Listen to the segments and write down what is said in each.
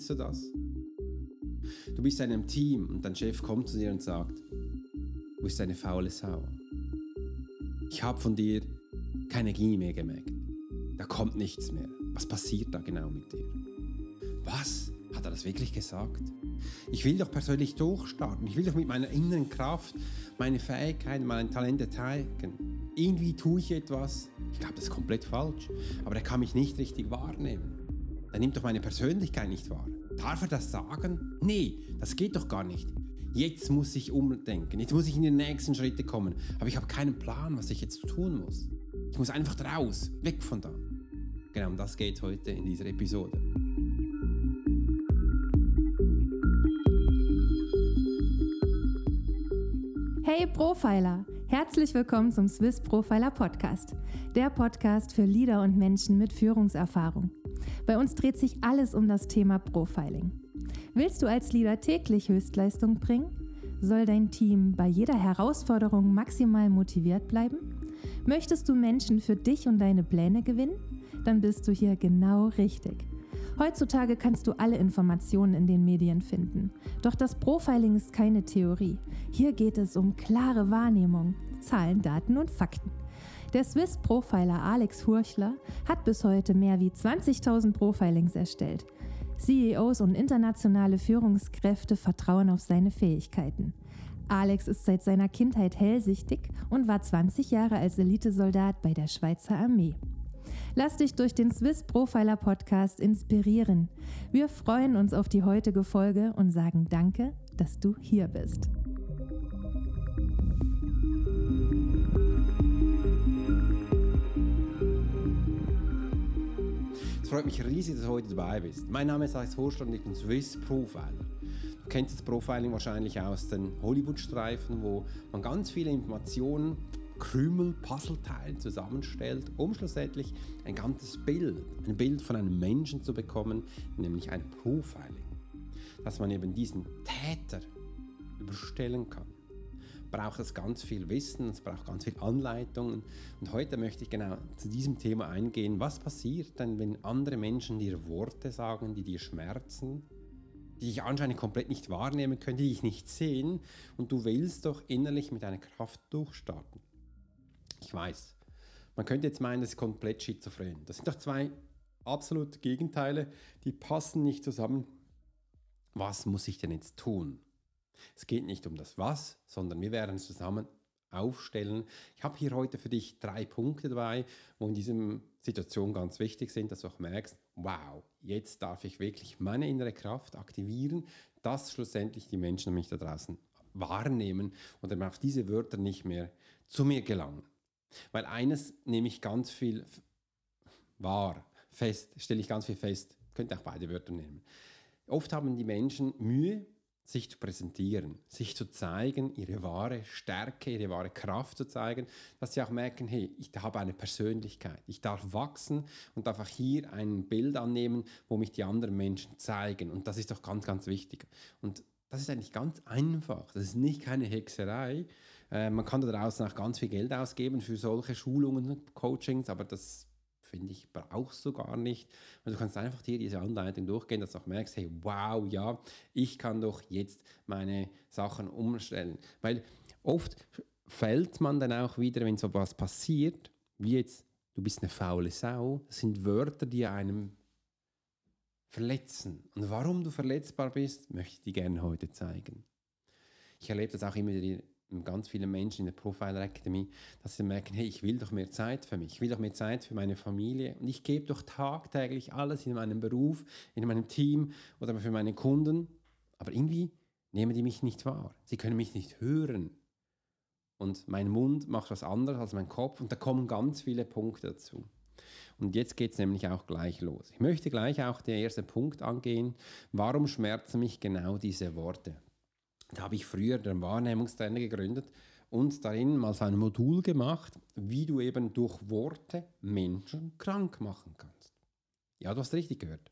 Kennst du das? Du bist in einem Team und dein Chef kommt zu dir und sagt, du bist eine faule Sau. Ich habe von dir keine Energie mehr gemerkt. Da kommt nichts mehr. Was passiert da genau mit dir? Was? Hat er das wirklich gesagt? Ich will doch persönlich durchstarten. Ich will doch mit meiner inneren Kraft meine Fähigkeiten, meine Talente zeigen. Irgendwie tue ich etwas. Ich glaube, das ist komplett falsch. Aber er kann mich nicht richtig wahrnehmen. Er nimmt doch meine Persönlichkeit nicht wahr. Darf er das sagen? Nee, das geht doch gar nicht. Jetzt muss ich umdenken. Jetzt muss ich in die nächsten Schritte kommen. Aber ich habe keinen Plan, was ich jetzt tun muss. Ich muss einfach raus, weg von da. Genau um das geht heute in dieser Episode. Hey Profiler! Herzlich willkommen zum Swiss Profiler Podcast, der Podcast für Leader und Menschen mit Führungserfahrung. Bei uns dreht sich alles um das Thema Profiling. Willst du als Leader täglich Höchstleistung bringen? Soll dein Team bei jeder Herausforderung maximal motiviert bleiben? Möchtest du Menschen für dich und deine Pläne gewinnen? Dann bist du hier genau richtig. Heutzutage kannst du alle Informationen in den Medien finden. Doch das Profiling ist keine Theorie. Hier geht es um klare Wahrnehmung, Zahlen, Daten und Fakten. Der Swiss Profiler Alex Furchler hat bis heute mehr wie 20.000 Profilings erstellt. CEOs und internationale Führungskräfte vertrauen auf seine Fähigkeiten. Alex ist seit seiner Kindheit hellsichtig und war 20 Jahre als Elitesoldat bei der Schweizer Armee. Lass dich durch den Swiss Profiler Podcast inspirieren. Wir freuen uns auf die heutige Folge und sagen Danke, dass du hier bist. Freut mich riesig, dass du heute dabei bist. Mein Name ist Alex Horst und ich bin Swiss Profiler. Du kennst das Profiling wahrscheinlich aus den Hollywood-Streifen, wo man ganz viele Informationen Krümel, Puzzleteile zusammenstellt, um schlussendlich ein ganzes Bild, ein Bild von einem Menschen zu bekommen, nämlich ein Profiling. Dass man eben diesen Täter überstellen kann braucht es ganz viel Wissen, es braucht ganz viel Anleitungen. Und heute möchte ich genau zu diesem Thema eingehen. Was passiert denn, wenn andere Menschen dir Worte sagen, die dir schmerzen, die dich anscheinend komplett nicht wahrnehmen können, die dich nicht sehen und du willst doch innerlich mit deiner Kraft durchstarten? Ich weiß. Man könnte jetzt meinen, das ist komplett schizophren. Das sind doch zwei absolute Gegenteile, die passen nicht zusammen. Was muss ich denn jetzt tun? Es geht nicht um das Was, sondern wir werden es zusammen aufstellen. Ich habe hier heute für dich drei Punkte dabei, wo in dieser Situation ganz wichtig sind, dass du auch merkst, wow, jetzt darf ich wirklich meine innere Kraft aktivieren, dass schlussendlich die Menschen mich da draußen wahrnehmen und dann auch diese Wörter nicht mehr zu mir gelangen. Weil eines nehme ich ganz viel wahr, fest, stelle ich ganz viel fest, könnte auch beide Wörter nehmen. Oft haben die Menschen Mühe, sich zu präsentieren, sich zu zeigen, ihre wahre Stärke, ihre wahre Kraft zu zeigen, dass sie auch merken, hey, ich habe eine Persönlichkeit, ich darf wachsen und darf auch hier ein Bild annehmen, wo mich die anderen Menschen zeigen. Und das ist doch ganz, ganz wichtig. Und das ist eigentlich ganz einfach. Das ist nicht keine Hexerei, äh, man kann da draußen auch ganz viel Geld ausgeben für solche Schulungen und Coachings, aber das finde ich, brauchst du gar nicht. Und du kannst einfach hier diese Anleitung durchgehen, dass du auch merkst, hey, wow, ja, ich kann doch jetzt meine Sachen umstellen. Weil oft fällt man dann auch wieder, wenn so was passiert, wie jetzt, du bist eine faule Sau, das sind Wörter, die einem verletzen. Und warum du verletzbar bist, möchte ich dir gerne heute zeigen. Ich erlebe das auch immer wieder ganz viele Menschen in der Profiler Academy, dass sie merken, hey, ich will doch mehr Zeit für mich, ich will doch mehr Zeit für meine Familie und ich gebe doch tagtäglich alles in meinem Beruf, in meinem Team oder für meine Kunden, aber irgendwie nehmen die mich nicht wahr. Sie können mich nicht hören. Und mein Mund macht was anderes als mein Kopf und da kommen ganz viele Punkte dazu. Und jetzt geht es nämlich auch gleich los. Ich möchte gleich auch den ersten Punkt angehen. Warum schmerzen mich genau diese Worte? Da habe ich früher den Wahrnehmungstrainer gegründet und darin mal so ein Modul gemacht, wie du eben durch Worte Menschen krank machen kannst. Ja, du hast richtig gehört.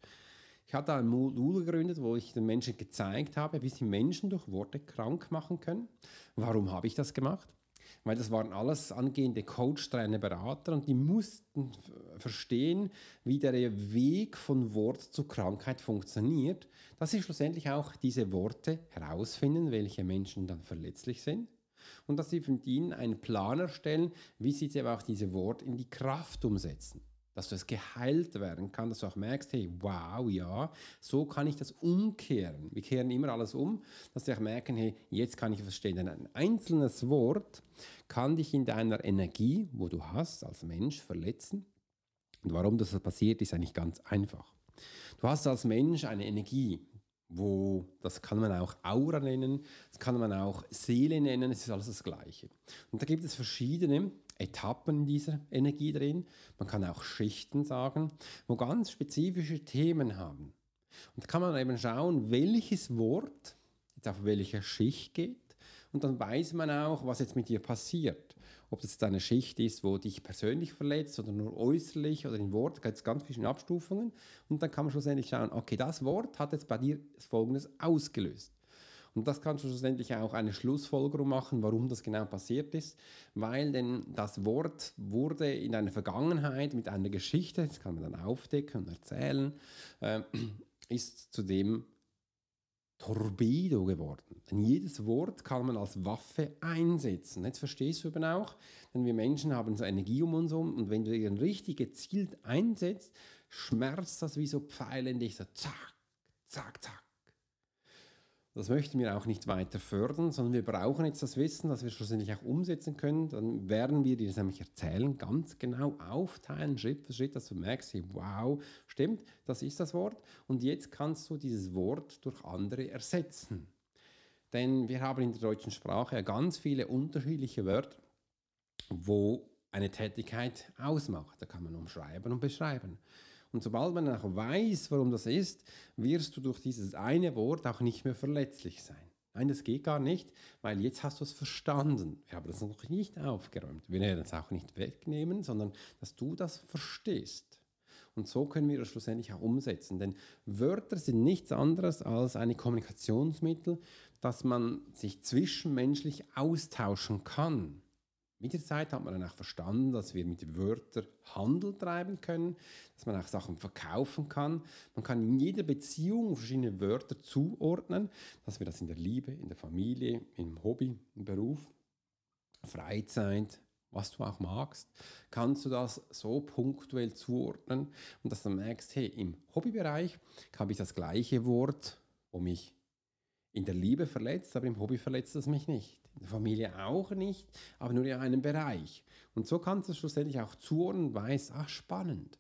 Ich hatte ein Modul gegründet, wo ich den Menschen gezeigt habe, wie sie Menschen durch Worte krank machen können. Warum habe ich das gemacht? Weil das waren alles angehende Coach, Trainer, Berater und die mussten verstehen, wie der Weg von Wort zu Krankheit funktioniert, dass sie schlussendlich auch diese Worte herausfinden, welche Menschen dann verletzlich sind und dass sie von ihnen einen Plan erstellen, wie sie eben auch diese Worte in die Kraft umsetzen dass es geheilt werden kann, dass du auch merkst, hey, wow, ja, so kann ich das umkehren. Wir kehren immer alles um, dass sie auch merken, hey, jetzt kann ich verstehen. Denn ein einzelnes Wort kann dich in deiner Energie, wo du hast, als Mensch verletzen. Und warum das passiert, ist eigentlich ganz einfach. Du hast als Mensch eine Energie, wo, das kann man auch Aura nennen, das kann man auch Seele nennen, es ist alles das Gleiche. Und da gibt es verschiedene Etappen dieser Energie drin. Man kann auch Schichten sagen, wo ganz spezifische Themen haben. Und da kann man eben schauen, welches Wort jetzt auf welcher Schicht geht. Und dann weiß man auch, was jetzt mit dir passiert. Ob das jetzt eine Schicht ist, wo dich persönlich verletzt oder nur äußerlich oder in Wort, gibt es ganz verschiedene Abstufungen. Und dann kann man schlussendlich schauen, okay, das Wort hat jetzt bei dir Folgendes ausgelöst. Und das kannst du schlussendlich auch eine Schlussfolgerung machen, warum das genau passiert ist, weil denn das Wort wurde in einer Vergangenheit mit einer Geschichte, das kann man dann aufdecken und erzählen, äh, ist zu dem Torpedo geworden. Denn jedes Wort kann man als Waffe einsetzen. Jetzt verstehst du eben auch, denn wir Menschen haben so Energie um uns herum und wenn du ihn richtig gezielt einsetzt, schmerzt das wie so Pfeile in dich, so zack, zack, zack. Das möchten wir auch nicht weiter fördern, sondern wir brauchen jetzt das Wissen, das wir schlussendlich auch umsetzen können. Dann werden wir dir das nämlich erzählen, ganz genau aufteilen, Schritt für Schritt, dass du merkst, wow, stimmt, das ist das Wort. Und jetzt kannst du dieses Wort durch andere ersetzen. Denn wir haben in der deutschen Sprache ja ganz viele unterschiedliche Wörter, wo eine Tätigkeit ausmacht. Da kann man umschreiben und beschreiben. Und sobald man auch weiß, warum das ist, wirst du durch dieses eine Wort auch nicht mehr verletzlich sein. Nein, das geht gar nicht, weil jetzt hast du es verstanden. Wir haben das noch nicht aufgeräumt. Wir werden es auch nicht wegnehmen, sondern dass du das verstehst. Und so können wir das schlussendlich auch umsetzen. Denn Wörter sind nichts anderes als ein Kommunikationsmittel, dass man sich zwischenmenschlich austauschen kann. Mit der Zeit hat man dann auch verstanden, dass wir mit Wörtern Handel treiben können, dass man auch Sachen verkaufen kann. Man kann in jeder Beziehung verschiedene Wörter zuordnen, dass wir das in der Liebe, in der Familie, im Hobby, im Beruf, Freizeit, was du auch magst, kannst du das so punktuell zuordnen und dass du merkst, hey, im Hobbybereich habe ich das gleiche Wort, wo mich in der Liebe verletzt, aber im Hobby verletzt es mich nicht Familie auch nicht, aber nur in einem Bereich. Und so kannst du es schlussendlich auch zuordnen und weißt, ach spannend.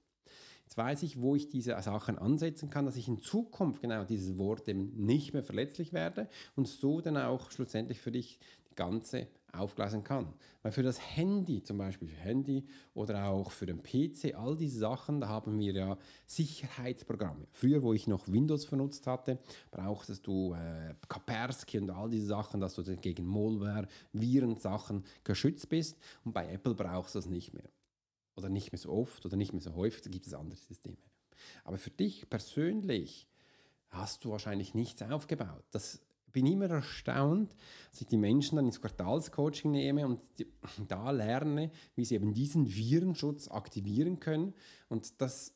Jetzt weiß ich, wo ich diese Sachen ansetzen kann, dass ich in Zukunft genau dieses Wort eben nicht mehr verletzlich werde und so dann auch schlussendlich für dich ganze aufgleisen kann. Weil für das Handy, zum Beispiel für Handy oder auch für den PC, all diese Sachen, da haben wir ja Sicherheitsprogramme. Früher, wo ich noch Windows benutzt hatte, brauchtest du äh, Kaspersky und all diese Sachen, dass du gegen Malware, Viren, Sachen geschützt bist. Und bei Apple brauchst du das nicht mehr. Oder nicht mehr so oft oder nicht mehr so häufig, da gibt es andere Systeme. Aber für dich persönlich hast du wahrscheinlich nichts aufgebaut. Das bin immer erstaunt, dass ich die Menschen dann ins Quartalscoaching nehme und die, da lerne, wie sie eben diesen Virenschutz aktivieren können. Und das,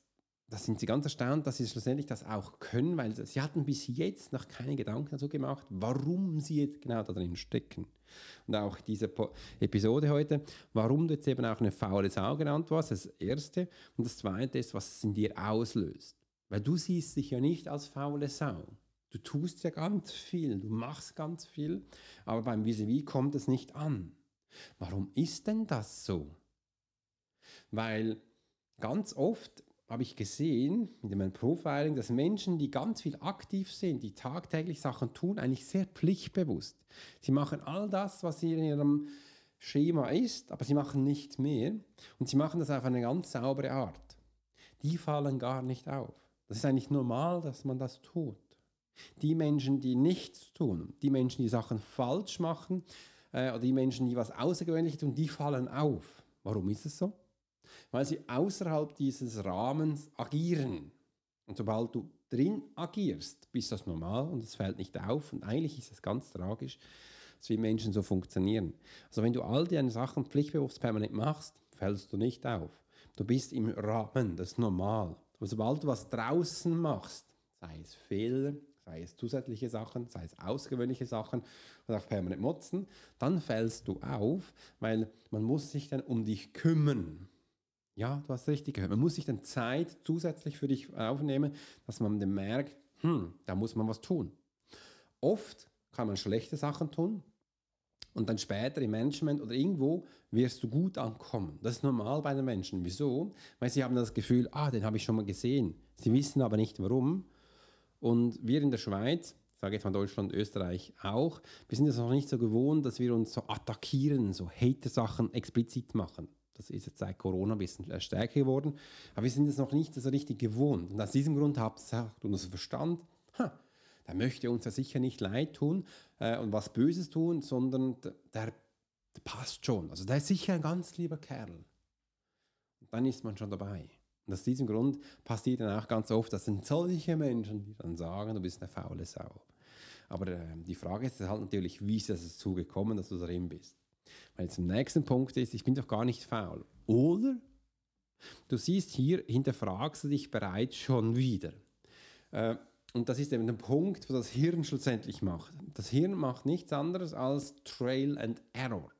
das sind sie ganz erstaunt, dass sie schlussendlich das auch können, weil sie hatten bis jetzt noch keine Gedanken dazu gemacht, warum sie jetzt genau da drin stecken. Und auch diese Episode heute, warum du jetzt eben auch eine faule Sau genannt warst, das erste. Und das zweite ist, was es in dir auslöst. Weil du siehst dich ja nicht als faule Sau. Du tust ja ganz viel, du machst ganz viel, aber beim vis kommt es nicht an. Warum ist denn das so? Weil ganz oft habe ich gesehen in meinem Profiling, dass Menschen, die ganz viel aktiv sind, die tagtäglich Sachen tun, eigentlich sehr pflichtbewusst. Sie machen all das, was in ihrem Schema ist, aber sie machen nicht mehr und sie machen das auf eine ganz saubere Art. Die fallen gar nicht auf. Das ist eigentlich normal, dass man das tut. Die Menschen, die nichts tun, die Menschen, die Sachen falsch machen, äh, oder die Menschen, die was Außergewöhnliches tun, die fallen auf. Warum ist es so? Weil sie außerhalb dieses Rahmens agieren. Und sobald du drin agierst, bist das normal und es fällt nicht auf. Und eigentlich ist es ganz tragisch. dass wir Menschen so funktionieren. Also wenn du all deine Sachen pflichtbewusst permanent machst, fällst du nicht auf. Du bist im Rahmen, das ist normal. Aber sobald du was draußen machst, sei es Fehler, sei es zusätzliche Sachen, sei es außergewöhnliche Sachen oder auch permanent motzen, dann fällst du auf, weil man muss sich dann um dich kümmern. Ja, du hast richtig gehört. Man muss sich dann Zeit zusätzlich für dich aufnehmen, dass man dann merkt, hm, da muss man was tun. Oft kann man schlechte Sachen tun und dann später im Management oder irgendwo wirst du gut ankommen. Das ist normal bei den Menschen. Wieso? Weil sie haben das Gefühl, ah, den habe ich schon mal gesehen. Sie wissen aber nicht warum. Und wir in der Schweiz, sage jetzt mal Deutschland, Österreich auch, wir sind es noch nicht so gewohnt, dass wir uns so attackieren, so Hater-Sachen explizit machen. Das ist jetzt seit Corona ein bisschen stärker geworden. Aber wir sind es noch nicht so richtig gewohnt. Und aus diesem Grund hat unser Verstand, ha, der möchte uns ja sicher nicht leid tun äh, und was Böses tun, sondern der, der, passt schon. Also der ist sicher ein ganz lieber Kerl. Und dann ist man schon dabei. Und aus diesem Grund passiert dann auch ganz oft, dass sind solche Menschen, die dann sagen, du bist eine faule Sau. Aber äh, die Frage ist halt natürlich, wie ist es dazu gekommen, dass du darin bist? Weil zum nächsten Punkt ist, ich bin doch gar nicht faul. Oder du siehst hier, hinterfragst du dich bereits schon wieder. Äh, und das ist eben der Punkt, wo das Hirn schlussendlich macht. Das Hirn macht nichts anderes als Trail and Error.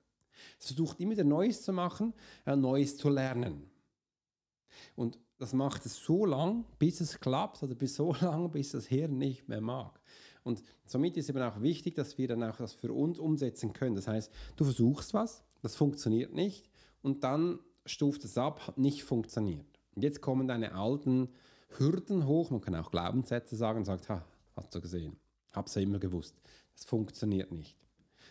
Es versucht immer wieder Neues zu machen, äh, Neues zu lernen. Und das macht es so lang, bis es klappt, oder bis so lange, bis das Hirn nicht mehr mag. Und somit ist eben auch wichtig, dass wir dann auch das für uns umsetzen können. Das heißt, du versuchst was, das funktioniert nicht und dann stuft es ab, hat nicht funktioniert. Und jetzt kommen deine alten Hürden hoch, man kann auch Glaubenssätze sagen und sagt, ha, hast du gesehen, hab's ja immer gewusst, das funktioniert nicht.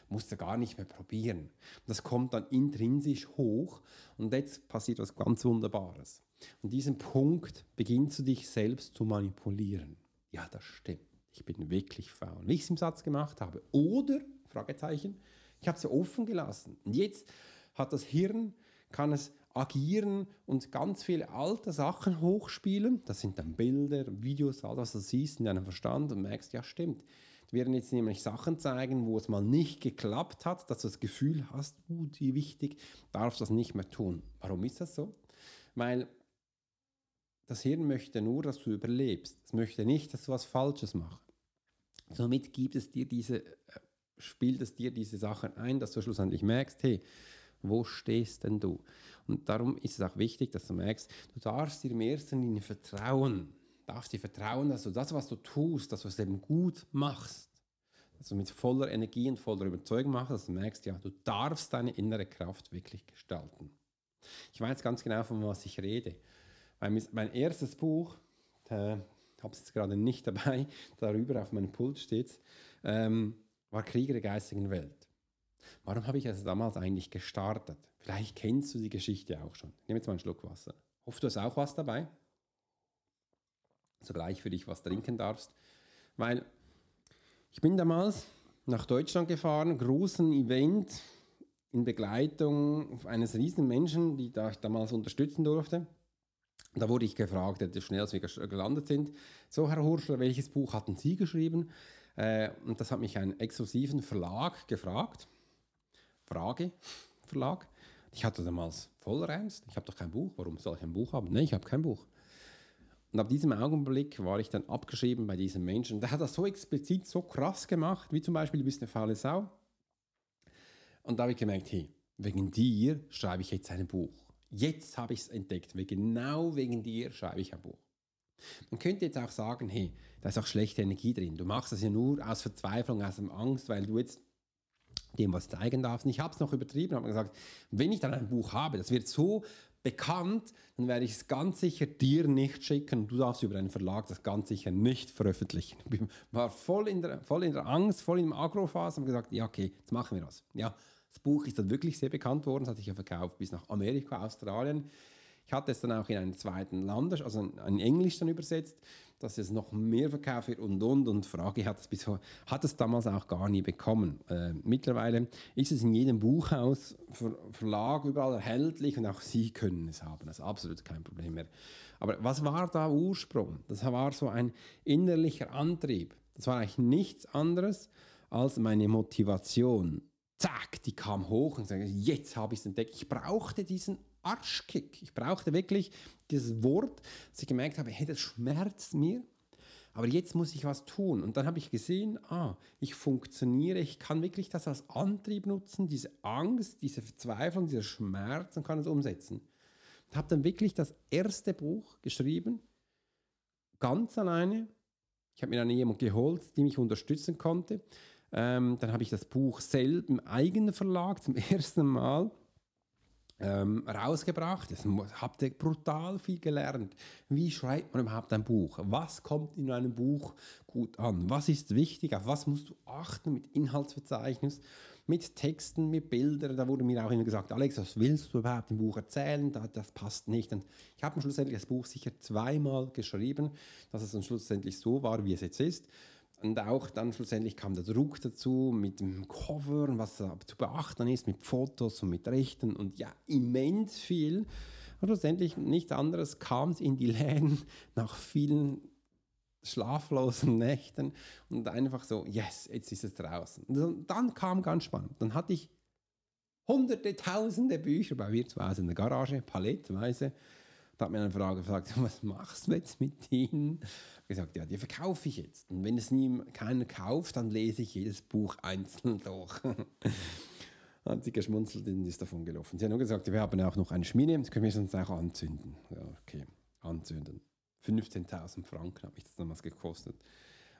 Musst du gar nicht mehr probieren. Das kommt dann intrinsisch hoch und jetzt passiert was ganz Wunderbares. Und diesen Punkt beginnst du dich selbst zu manipulieren. Ja, das stimmt. Ich bin wirklich faul. Wie ich es im Satz gemacht habe. Oder, Fragezeichen, ich habe es offen gelassen. Und jetzt hat das Hirn, kann es agieren und ganz viele alte Sachen hochspielen. Das sind dann Bilder, Videos, all das, was du siehst in deinem Verstand und merkst, ja stimmt. Die werden jetzt nämlich Sachen zeigen, wo es mal nicht geklappt hat, dass du das Gefühl hast, uh, wie wichtig, darfst das nicht mehr tun. Warum ist das so? Weil das Hirn möchte nur, dass du überlebst. Es möchte nicht, dass du was Falsches machst. Somit gibt es dir diese, äh, spielt es dir diese Sachen ein, dass du schlussendlich merkst, hey, wo stehst denn du? Und darum ist es auch wichtig, dass du merkst, du darfst dir im ersten Linie vertrauen. Du darfst dir vertrauen, dass du das, was du tust, dass du es eben gut machst. Dass du mit voller Energie und voller Überzeugung machst, dass du merkst, ja, du darfst deine innere Kraft wirklich gestalten. Ich weiß ganz genau, von was ich rede. Weil mein erstes Buch, äh, habe es jetzt gerade nicht dabei, darüber auf meinem Pult steht, ähm, war Krieger der geistigen Welt. Warum habe ich es damals eigentlich gestartet? Vielleicht kennst du die Geschichte auch schon. Nehme jetzt mal einen Schluck Wasser. Hoffe, du hast auch was dabei. Sogleich für dich was trinken darfst. Weil ich bin damals nach Deutschland gefahren, großen Event in Begleitung eines riesen Menschen, die ich damals unterstützen durfte. Da wurde ich gefragt, so schnell als wir gelandet sind, so Herr Hurschler, welches Buch hatten Sie geschrieben? Äh, und das hat mich einen exklusiven Verlag gefragt. Frage, Verlag. Ich hatte damals voller Ernst, ich habe doch kein Buch, warum soll ich ein Buch haben? Nein, ich habe kein Buch. Und ab diesem Augenblick war ich dann abgeschrieben bei diesem Menschen. Der hat das so explizit, so krass gemacht, wie zum Beispiel, du bist eine faule Sau. Und da habe ich gemerkt, hey, wegen dir schreibe ich jetzt ein Buch. Jetzt habe ich es entdeckt, genau wegen dir schreibe ich ein Buch. Man könnte jetzt auch sagen, hey, da ist auch schlechte Energie drin. Du machst das ja nur aus Verzweiflung, aus Angst, weil du jetzt dem was zeigen darfst. Und ich habe es noch übertrieben, habe gesagt, wenn ich dann ein Buch habe, das wird so bekannt, dann werde ich es ganz sicher dir nicht schicken. Du darfst über einen Verlag das ganz sicher nicht veröffentlichen. Ich war voll in der, voll in der Angst, voll in der Agrophase und gesagt, ja okay, jetzt machen wir das. Ja, das Buch ist dann wirklich sehr bekannt worden, das hat sich ja verkauft bis nach Amerika, Australien. Ich hatte es dann auch in einem zweiten Land, also in Englisch dann übersetzt, dass es noch mehr verkauft wird und und und. Frage hat es bis hat es damals auch gar nie bekommen. Äh, mittlerweile ist es in jedem Buchhaus, Ver Verlag überall erhältlich und auch Sie können es haben. Das ist absolut kein Problem mehr. Aber was war da Ursprung? Das war so ein innerlicher Antrieb. Das war eigentlich nichts anderes als meine Motivation. Zack, die kam hoch und sagte, jetzt habe ich es entdeckt. Ich brauchte diesen Arschkick. Ich brauchte wirklich dieses Wort, dass ich gemerkt habe, hey, das schmerzt mir. Aber jetzt muss ich was tun. Und dann habe ich gesehen, ah, ich funktioniere, ich kann wirklich das als Antrieb nutzen, diese Angst, diese Verzweiflung, dieser Schmerz und kann es umsetzen. Ich habe dann wirklich das erste Buch geschrieben, ganz alleine. Ich habe mir dann jemand geholt, die mich unterstützen konnte. Ähm, dann habe ich das Buch selbst im eigenen Verlag zum ersten Mal ähm, rausgebracht. Habt ihr brutal viel gelernt. Wie schreibt man überhaupt ein Buch? Was kommt in einem Buch gut an? Was ist wichtig? Auf was musst du achten mit Inhaltsverzeichnis, mit Texten, mit Bildern? Da wurde mir auch immer gesagt, Alex, was willst du überhaupt im Buch erzählen? Das passt nicht. Und ich habe schlussendlich das Buch sicher zweimal geschrieben, dass es dann schlussendlich so war, wie es jetzt ist. Und auch dann schlussendlich kam der Druck dazu mit dem Cover und was zu beachten ist, mit Fotos und mit Rechten und ja, immens viel. Und schlussendlich nichts anderes kam es in die Läden nach vielen schlaflosen Nächten und einfach so, yes, jetzt ist es draußen. Und dann kam ganz spannend. Dann hatte ich hunderte, tausende Bücher bei mir zu Hause in der Garage, palettenweise. Da hat mir eine Frage gefragt, was machst du jetzt mit denen? gesagt, ja, die verkaufe ich jetzt. Und wenn es nie keiner kauft, dann lese ich jedes Buch einzeln durch. hat sie geschmunzelt und ist davon gelaufen. Sie hat nur gesagt, wir haben auch noch eine Schmiede, das können wir sonst auch anzünden. Ja, okay, anzünden. 15.000 Franken hat mich das damals gekostet.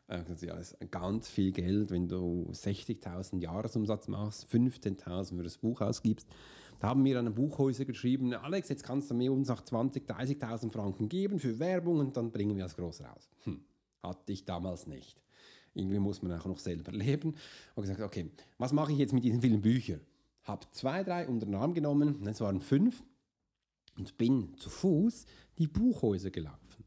Äh, ja, das ist ganz viel Geld, wenn du 60.000 Jahresumsatz machst, 15.000 für das Buch ausgibst. Da haben mir an Buchhäuser geschrieben, Alex, jetzt kannst du mir uns noch 20.000, 30.000 Franken geben für Werbung und dann bringen wir das groß raus. Hm, hatte ich damals nicht. Irgendwie muss man auch noch selber leben. Und gesagt, okay, was mache ich jetzt mit diesen vielen Büchern? Habe zwei, drei unter den Arm genommen, es waren fünf, und bin zu Fuß die Buchhäuser gelaufen.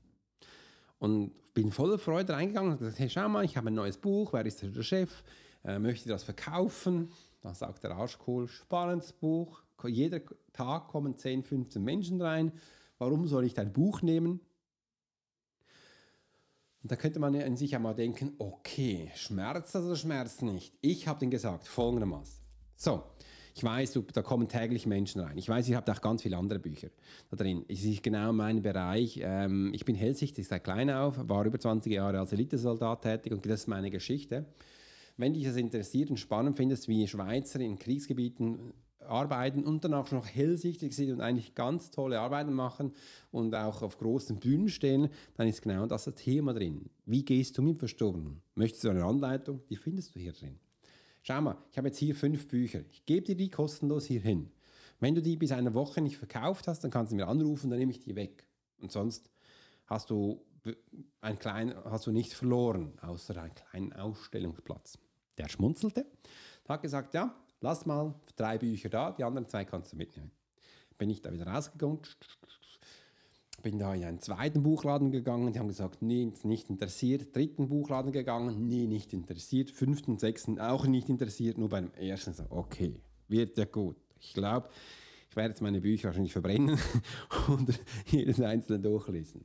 Und bin voller Freude reingegangen und gesagt, hey, schau mal, ich habe ein neues Buch, wer ist der Chef? Äh, möchte das verkaufen? Dann sagt der Arschkohl, spannendes Buch, jeder Tag kommen 10, 15 Menschen rein. Warum soll ich dein Buch nehmen? Und da könnte man in sich einmal denken, okay, schmerzt das oder schmerzt nicht? Ich habe den gesagt, folgendermaßen. So, ich weiß, da kommen täglich Menschen rein. Ich weiß, ihr habt auch ganz viele andere Bücher da drin. Es ist genau mein Bereich. Ähm, ich bin hellsichtig seit klein auf, war über 20 Jahre als Elitesoldat tätig und das ist meine Geschichte. Wenn dich das interessiert und spannend findest, wie Schweizer in Kriegsgebieten arbeiten und dann auch noch hellsichtig sind und eigentlich ganz tolle Arbeiten machen und auch auf großen Bühnen stehen, dann ist genau das das Thema drin. Wie gehst du mit Verstorbenen? Möchtest du eine Anleitung? Die findest du hier drin. Schau mal, ich habe jetzt hier fünf Bücher. Ich gebe dir die kostenlos hier hin. Wenn du die bis eine Woche nicht verkauft hast, dann kannst du mir anrufen, dann nehme ich die weg. Und sonst hast du, ein klein, hast du nichts verloren, außer einen kleinen Ausstellungsplatz. Der schmunzelte, hat gesagt, ja, lass mal drei Bücher da, die anderen zwei kannst du mitnehmen. Bin ich da wieder rausgegangen, bin da in einen zweiten Buchladen gegangen, die haben gesagt, nee, nicht interessiert. Dritten Buchladen gegangen, nee, nicht interessiert. Fünften, sechsten auch nicht interessiert, nur beim ersten so, okay, wird ja gut. Ich glaube, ich werde jetzt meine Bücher wahrscheinlich verbrennen und jedes einzelne durchlesen.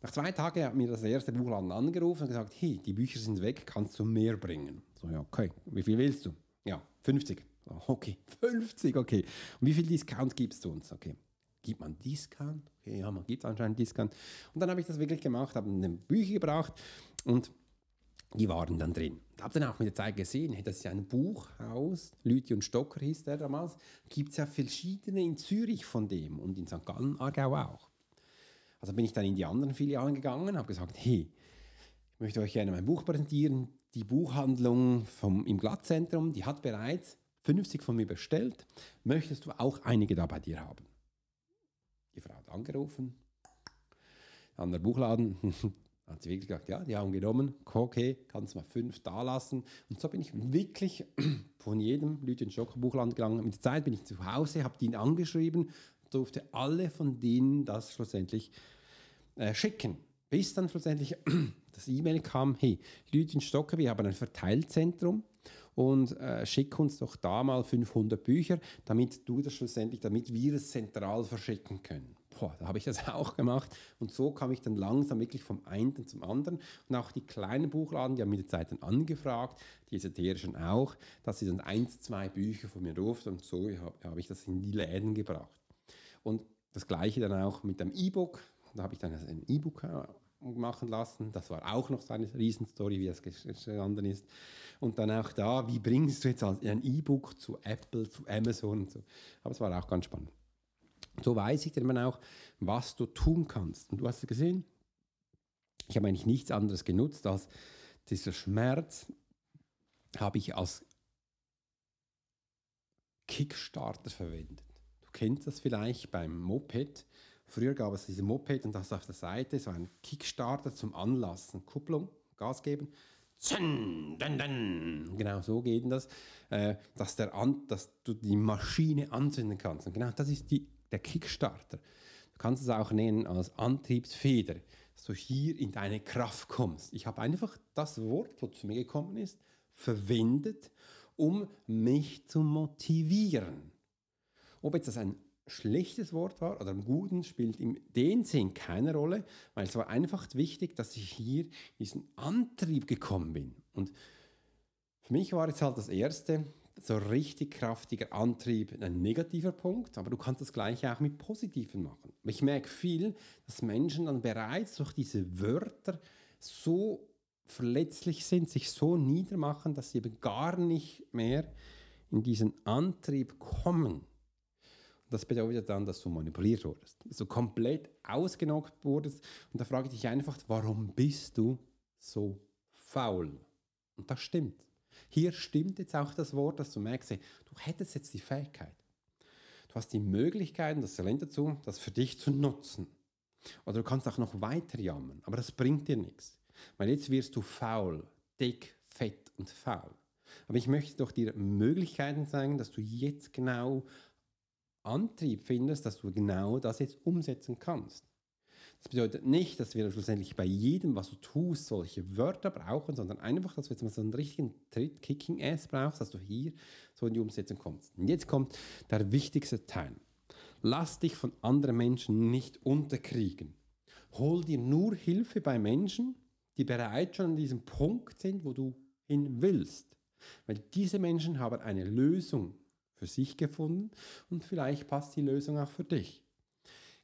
Nach zwei Tagen hat mir das erste Buchladen angerufen und gesagt, hey, die Bücher sind weg, kannst du mehr bringen? So, ja, okay, wie viel willst du? Ja, 50. Okay, 50, okay. Und wie viel Discount gibst du uns? Okay. Gibt man Discount? Okay, ja, man gibt anscheinend Discount. Und dann habe ich das wirklich gemacht, habe eine Bücher gebracht und die waren dann drin. Ich habe dann auch mit der Zeit gesehen, hey, das ist ja ein Buchhaus, Lüthi und Stocker hieß der damals, gibt es ja verschiedene in Zürich von dem und in St. Gallen, Aargau auch. Also bin ich dann in die anderen Filialen gegangen, habe gesagt, hey, ich möchte euch gerne mein Buch präsentieren, die Buchhandlung vom, im Glattzentrum, die hat bereits 50 von mir bestellt. Möchtest du auch einige da bei dir haben? Die Frau hat angerufen, an der Buchladen, hat sie wirklich gesagt, ja, die haben genommen, okay, kannst du mal fünf da lassen. Und so bin ich wirklich von jedem Lütjen Schocker Buchladen gegangen. Mit der Zeit bin ich zu Hause, habe die angeschrieben, durfte alle von denen das schlussendlich äh, schicken. Bis dann schlussendlich das E-Mail kam, hey, Leute in Stocker, wir haben ein Verteilzentrum und äh, schick uns doch da mal 500 Bücher, damit du das schlussendlich, damit wir es zentral verschicken können. boah, da habe ich das auch gemacht. Und so kam ich dann langsam wirklich vom einen zum anderen. Und auch die kleinen Buchladen, die haben mit der Zeit dann angefragt, die esoterischen auch, dass sie dann eins, zwei Bücher von mir durften. Und so habe hab ich das in die Läden gebracht. Und das gleiche dann auch mit dem E-Book. Da habe ich dann ein E-Book äh, machen lassen. Das war auch noch so eine Riesenstory, wie das gestanden ist. Und dann auch da, wie bringst du jetzt ein E-Book zu Apple, zu Amazon und so. Aber es war auch ganz spannend. So weiß ich dann auch, was du tun kannst. Und du hast gesehen, ich habe eigentlich nichts anderes genutzt als dieser Schmerz habe ich als Kickstarter verwendet. Du kennst das vielleicht beim Moped. Früher gab es diese Moped und das auf der Seite so ein Kickstarter zum Anlassen. Kupplung, Gas geben. Zün, dun, dun. Genau so geht das, äh, dass, der An dass du die Maschine anzünden kannst. Und genau das ist die, der Kickstarter. Du kannst es auch nennen als Antriebsfeder, dass du hier in deine Kraft kommst. Ich habe einfach das Wort, das zu mir gekommen ist, verwendet, um mich zu motivieren. Ob jetzt das ein schlechtes Wort war oder im Guten, spielt in dem Sinn keine Rolle, weil es war einfach wichtig, dass ich hier diesen Antrieb gekommen bin. Und für mich war jetzt halt das Erste, so richtig kraftiger Antrieb ein negativer Punkt, aber du kannst das gleiche auch mit positiven machen. Ich merke viel, dass Menschen dann bereits durch diese Wörter so verletzlich sind, sich so niedermachen, dass sie eben gar nicht mehr in diesen Antrieb kommen. Das bedeutet dann, dass du manipuliert wurdest, dass du komplett ausgenockt wurdest. Und da frage ich dich einfach, warum bist du so faul? Und das stimmt. Hier stimmt jetzt auch das Wort, dass du merkst, du hättest jetzt die Fähigkeit. Du hast die Möglichkeit, das Talent dazu, das für dich zu nutzen. Oder du kannst auch noch weiter jammern, aber das bringt dir nichts. Weil jetzt wirst du faul, dick, fett und faul. Aber ich möchte doch dir Möglichkeiten zeigen, dass du jetzt genau Antrieb findest, dass du genau das jetzt umsetzen kannst. Das bedeutet nicht, dass wir schlussendlich bei jedem, was du tust, solche Wörter brauchen, sondern einfach, dass du jetzt mal so einen richtigen Tritt, Kicking Ass brauchst, dass du hier so in die Umsetzung kommst. Und jetzt kommt der wichtigste Teil. Lass dich von anderen Menschen nicht unterkriegen. Hol dir nur Hilfe bei Menschen, die bereits schon an diesem Punkt sind, wo du hin willst. Weil diese Menschen haben eine Lösung für sich gefunden und vielleicht passt die Lösung auch für dich.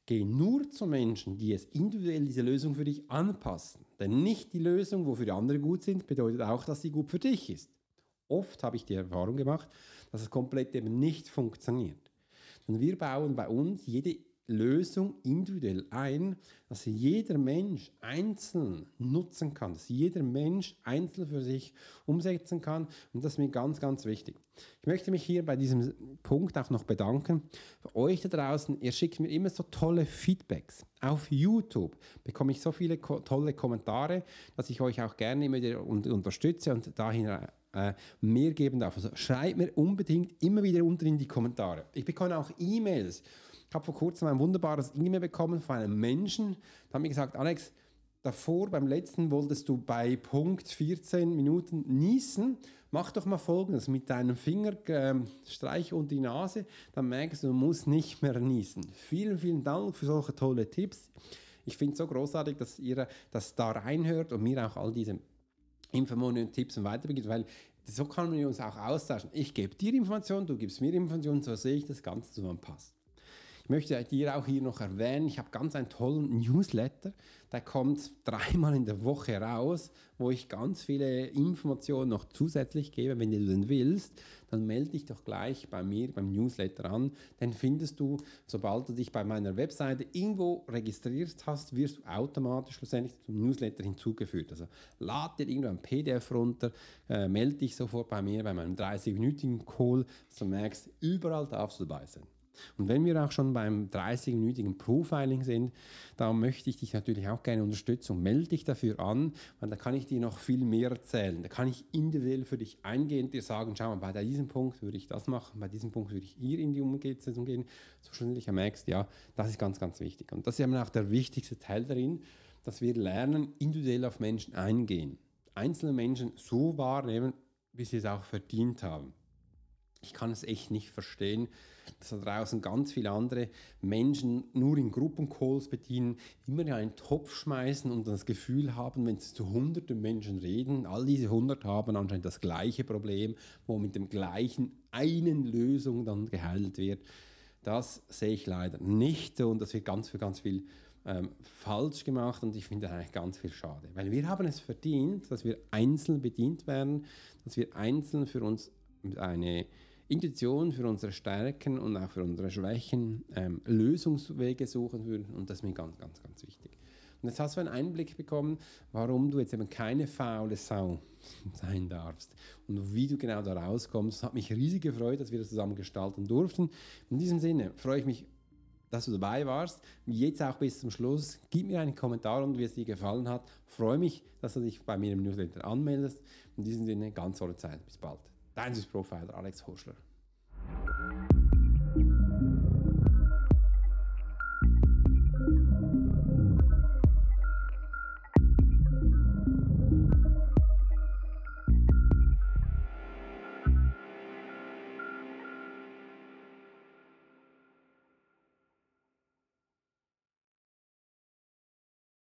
Geh nur zu Menschen, die es individuell diese Lösung für dich anpassen. Denn nicht die Lösung, wofür die anderen gut sind, bedeutet auch, dass sie gut für dich ist. Oft habe ich die Erfahrung gemacht, dass es komplett eben nicht funktioniert. Und wir bauen bei uns jede Lösung individuell ein, dass jeder Mensch einzeln nutzen kann, dass jeder Mensch einzeln für sich umsetzen kann. Und das ist mir ganz, ganz wichtig. Ich möchte mich hier bei diesem Punkt auch noch bedanken. Für euch da draußen, ihr schickt mir immer so tolle Feedbacks. Auf YouTube bekomme ich so viele tolle Kommentare, dass ich euch auch gerne immer wieder unterstütze und dahin äh, mehr geben darf. Also schreibt mir unbedingt immer wieder unten in die Kommentare. Ich bekomme auch E-Mails ich habe vor kurzem ein wunderbares E-Mail bekommen von einem Menschen, der hat mir gesagt, Alex, davor beim letzten wolltest du bei Punkt 14 Minuten niesen. Mach doch mal folgendes: Mit deinem Finger äh, streich unter die Nase, dann merkst du, du musst nicht mehr niesen. Vielen, vielen Dank für solche tolle Tipps. Ich finde es so großartig, dass ihr das da reinhört und mir auch all diese Informationen und Tipps und weil so können wir uns auch austauschen. Ich gebe dir Informationen, du gibst mir Informationen, so sehe ich das Ganze zusammenpasst möchte dir auch hier noch erwähnen, ich habe ganz einen tollen Newsletter, der kommt dreimal in der Woche raus, wo ich ganz viele Informationen noch zusätzlich gebe. Wenn du den willst, dann melde dich doch gleich bei mir beim Newsletter an. Den findest du, sobald du dich bei meiner Webseite irgendwo registriert hast, wirst du automatisch schlussendlich zum Newsletter hinzugefügt. Also lad dir irgendwo ein PDF runter, äh, melde dich sofort bei mir bei meinem 30-minütigen Call, dass du merkst, überall darfst du dabei sein. Und wenn wir auch schon beim 30-minütigen Profiling sind, da möchte ich dich natürlich auch gerne unterstützen. Melde dich dafür an, weil da kann ich dir noch viel mehr erzählen. Da kann ich individuell für dich eingehen, dir sagen, schau mal, bei diesem Punkt würde ich das machen, bei diesem Punkt würde ich hier in die Umsetzung gehen, so du merkst, ja, das ist ganz, ganz wichtig. Und das ist eben auch der wichtigste Teil darin, dass wir lernen, individuell auf Menschen eingehen. Einzelne Menschen so wahrnehmen, wie sie es auch verdient haben. Ich kann es echt nicht verstehen, dass da draußen ganz viele andere Menschen nur in Gruppencalls bedienen, immer in einen Topf schmeißen und das Gefühl haben, wenn sie zu hunderten Menschen reden, all diese hundert haben anscheinend das gleiche Problem, wo mit dem gleichen einen Lösung dann geheilt wird. Das sehe ich leider nicht und das wird ganz für ganz viel ähm, falsch gemacht und ich finde das eigentlich ganz viel schade. Weil wir haben es verdient, dass wir einzeln bedient werden, dass wir einzeln für uns eine Intuition, für unsere Stärken und auch für unsere Schwächen ähm, Lösungswege suchen würden und das ist mir ganz, ganz, ganz wichtig. Und jetzt hast du einen Einblick bekommen, warum du jetzt eben keine faule Sau sein darfst und wie du genau da rauskommst. Es hat mich riesig gefreut, dass wir das zusammen gestalten durften. In diesem Sinne freue ich mich dass du dabei warst. Jetzt auch bis zum Schluss. Gib mir einen Kommentar und wie es dir gefallen hat. freue mich, dass du dich bei mir im Newsletter anmeldest. In diesem Sinne, ganz tolle Zeit. Bis bald. Dein Profiler Alex Horschler.